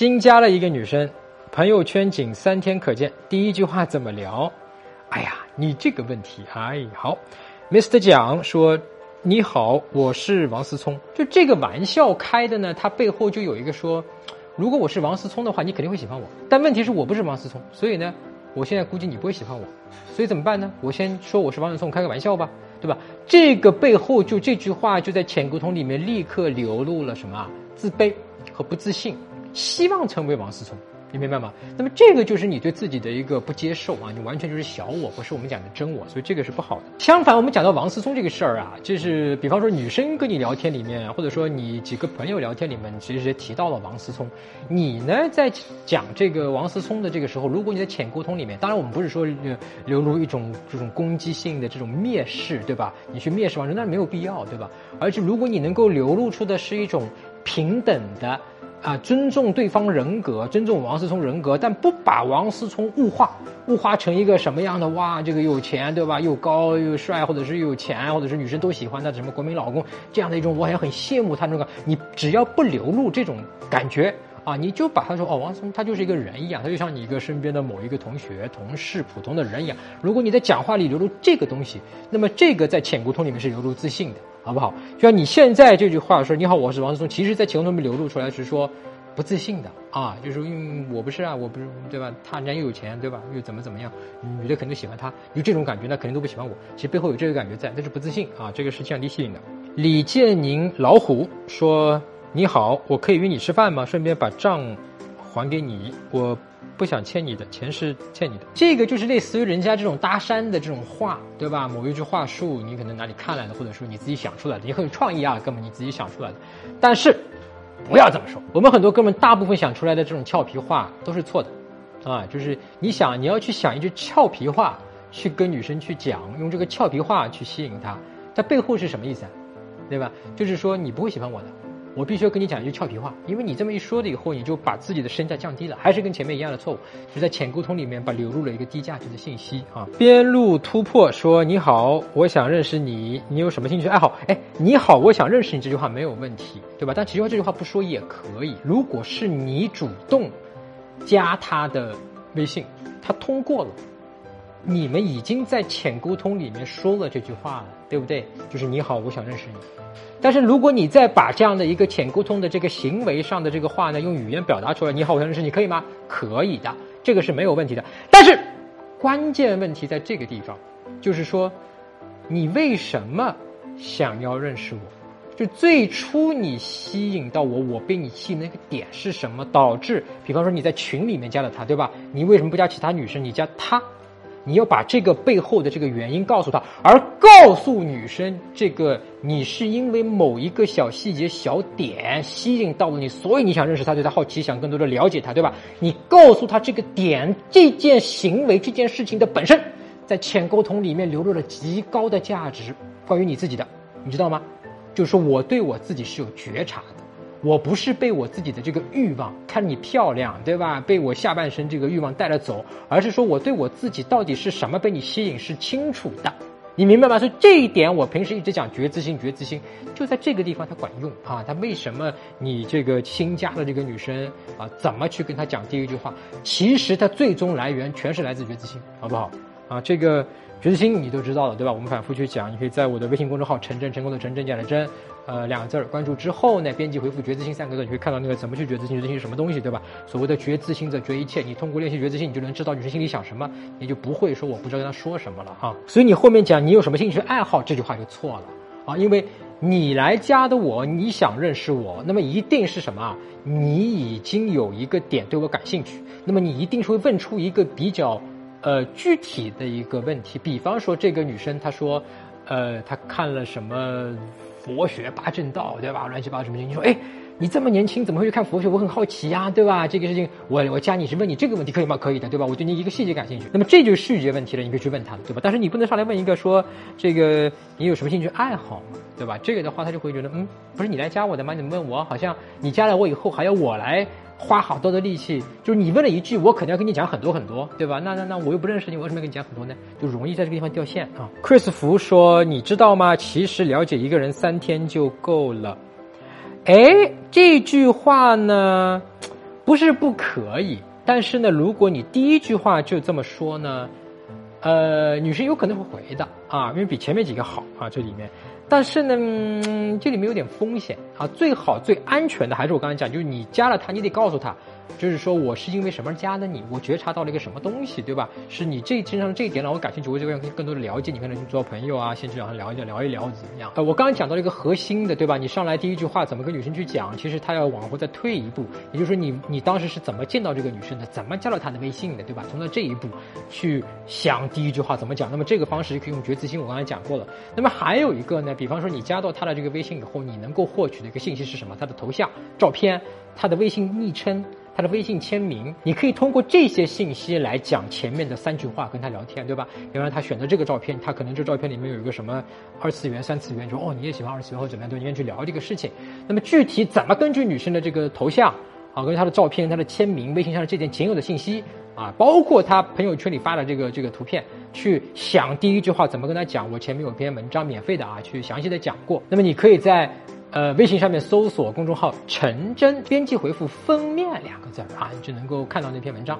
新加了一个女生，朋友圈仅三天可见，第一句话怎么聊？哎呀，你这个问题，哎，好，Mr. 蒋说。你好，我是王思聪。就这个玩笑开的呢，它背后就有一个说，如果我是王思聪的话，你肯定会喜欢我。但问题是我不是王思聪，所以呢，我现在估计你不会喜欢我。所以怎么办呢？我先说我是王思聪，开个玩笑吧，对吧？这个背后就这句话就在潜沟通里面立刻流露了什么啊？自卑和不自信，希望成为王思聪。你明白吗？那么这个就是你对自己的一个不接受啊，你完全就是小我，不是我们讲的真我，所以这个是不好的。相反，我们讲到王思聪这个事儿啊，就是比方说女生跟你聊天里面，或者说你几个朋友聊天里面，其实提到了王思聪。你呢，在讲这个王思聪的这个时候，如果你在浅沟通里面，当然我们不是说流露一种这种攻击性的这种蔑视，对吧？你去蔑视王思聪，那没有必要，对吧？而且如果你能够流露出的是一种平等的。啊，尊重对方人格，尊重王思聪人格，但不把王思聪物化，物化成一个什么样的哇？这个有钱对吧？又高又帅，或者是有钱，或者是女生都喜欢的什么国民老公这样的一种，我还很羡慕他那个。你只要不流露这种感觉啊，你就把他说哦，王思聪他就是一个人一样，他就像你一个身边的某一个同学、同事、普通的人一样。如果你在讲话里流露这个东西，那么这个在浅沟通里面是流露自信的。好不好？就像你现在这句话说“你好，我是王思聪”，其实，在情通里面流露出来是说不自信的啊，就是因为我不是啊，我不是对吧？他人家又有钱对吧？又怎么怎么样？女的肯定喜欢他，有这种感觉，那肯定都不喜欢我。其实背后有这个感觉在，那是不自信啊，这个是降低吸引的。李建宁老虎说：“你好，我可以约你吃饭吗？顺便把账还给你。”我。不想欠你的钱是欠你的，这个就是类似于人家这种搭讪的这种话，对吧？某一句话术，你可能哪里看来的，或者说你自己想出来的，你很有创意啊，哥们，你自己想出来的。但是不要这么说，我们很多哥们大部分想出来的这种俏皮话都是错的，啊，就是你想你要去想一句俏皮话去跟女生去讲，用这个俏皮话去吸引她，它背后是什么意思啊？对吧？就是说你不会喜欢我的。我必须要跟你讲一句俏皮话，因为你这么一说了以后，你就把自己的身价降低了，还是跟前面一样的错误，就在浅沟通里面把流入了一个低价值的信息啊。边路突破说：“你好，我想认识你，你有什么兴趣爱好？”哎，你好，我想认识你这句话没有问题，对吧？但其实这句话不说也可以。如果是你主动加他的微信，他通过了。你们已经在浅沟通里面说了这句话了，对不对？就是你好，我想认识你。但是如果你再把这样的一个浅沟通的这个行为上的这个话呢，用语言表达出来，你好，我想认识你，可以吗？可以的，这个是没有问题的。但是关键问题在这个地方，就是说你为什么想要认识我？就最初你吸引到我，我被你吸引那个点是什么？导致，比方说你在群里面加了他，对吧？你为什么不加其他女生？你加他？你要把这个背后的这个原因告诉他，而告诉女生这个你是因为某一个小细节、小点吸引到了你，所以你想认识他，对他好奇，想更多的了解他，对吧？你告诉他这个点，这件行为、这件事情的本身，在浅沟通里面流露了极高的价值，关于你自己的，你知道吗？就是我对我自己是有觉察的。我不是被我自己的这个欲望看你漂亮，对吧？被我下半身这个欲望带了走，而是说我对我自己到底是什么被你吸引是清楚的，你明白吗？所以这一点我平时一直讲觉知心，觉知心就在这个地方它管用啊。它为什么你这个新加的这个女生啊，怎么去跟她讲第一句话？其实它最终来源全是来自觉知心，好不好？啊，这个觉知心你都知道了，对吧？我们反复去讲，你可以在我的微信公众号“陈真成功的陈真讲的真”。呃，两个字儿关注之后呢，编辑回复“觉自信”三个字，你会看到那个怎么去觉自信，觉自信是什么东西，对吧？所谓的觉自信者觉一切，你通过练习觉自信，你就能知道女生心里想什么，你就不会说我不知道跟她说什么了哈。所以你后面讲你有什么兴趣爱好，这句话就错了啊，因为你来加的我，你想认识我，那么一定是什么啊？你已经有一个点对我感兴趣，那么你一定是会问出一个比较呃具体的一个问题，比方说这个女生她说，呃，他看了什么？佛学八正道，对吧？乱七八糟什么经？你说，哎，你这么年轻，怎么会去看佛学？我很好奇呀，对吧？这个事情，我我加你是问你这个问题可以吗？可以的，对吧？我对你一个细节感兴趣，那么这就是细节问题了，你可以去问他，对吧？但是你不能上来问一个说，这个你有什么兴趣爱好嘛，对吧？这个的话，他就会觉得，嗯，不是你来加我的吗？你问我，好像你加了我以后还要我来。花好多的力气，就是你问了一句，我肯定要跟你讲很多很多，对吧？那那那我又不认识你，我为什么要跟你讲很多呢？就容易在这个地方掉线啊。Chris 福说：“你知道吗？其实了解一个人三天就够了。”哎，这句话呢，不是不可以，但是呢，如果你第一句话就这么说呢，呃，女生有可能会回的啊，因为比前面几个好啊，这里面。但是呢，这里面有点风险啊。最好最安全的还是我刚才讲，就是你加了他，你得告诉他。就是说我是因为什么加的你？我觉察到了一个什么东西，对吧？是你这身上这一点让我感兴趣，我就想更多的了解你，可能做朋友啊，先去找他聊一聊，聊一聊怎么样？呃，我刚刚讲到了一个核心的，对吧？你上来第一句话怎么跟女生去讲？其实他要往后再退一步，也就是说你你当时是怎么见到这个女生的？怎么加到她的微信的，对吧？从到这一步去想第一句话怎么讲？那么这个方式就可以用觉知心，我刚才讲过了。那么还有一个呢，比方说你加到他的这个微信以后，你能够获取的一个信息是什么？他的头像、照片、他的微信昵称。他的微信签名，你可以通过这些信息来讲前面的三句话跟他聊天，对吧？比方他选择这个照片，他可能这照片里面有一个什么二次元、三次元，说哦你也喜欢二次元或者怎么样，对，你愿意去聊这个事情。那么具体怎么根据女生的这个头像啊，根据她的照片、她的签名、微信上的这件仅有的信息啊，包括她朋友圈里发的这个这个图片，去想第一句话怎么跟他讲？我前面有篇文章免费的啊，去详细的讲过。那么你可以在。呃，微信上面搜索公众号“陈真”，编辑回复“封面”两个字啊，你就能够看到那篇文章。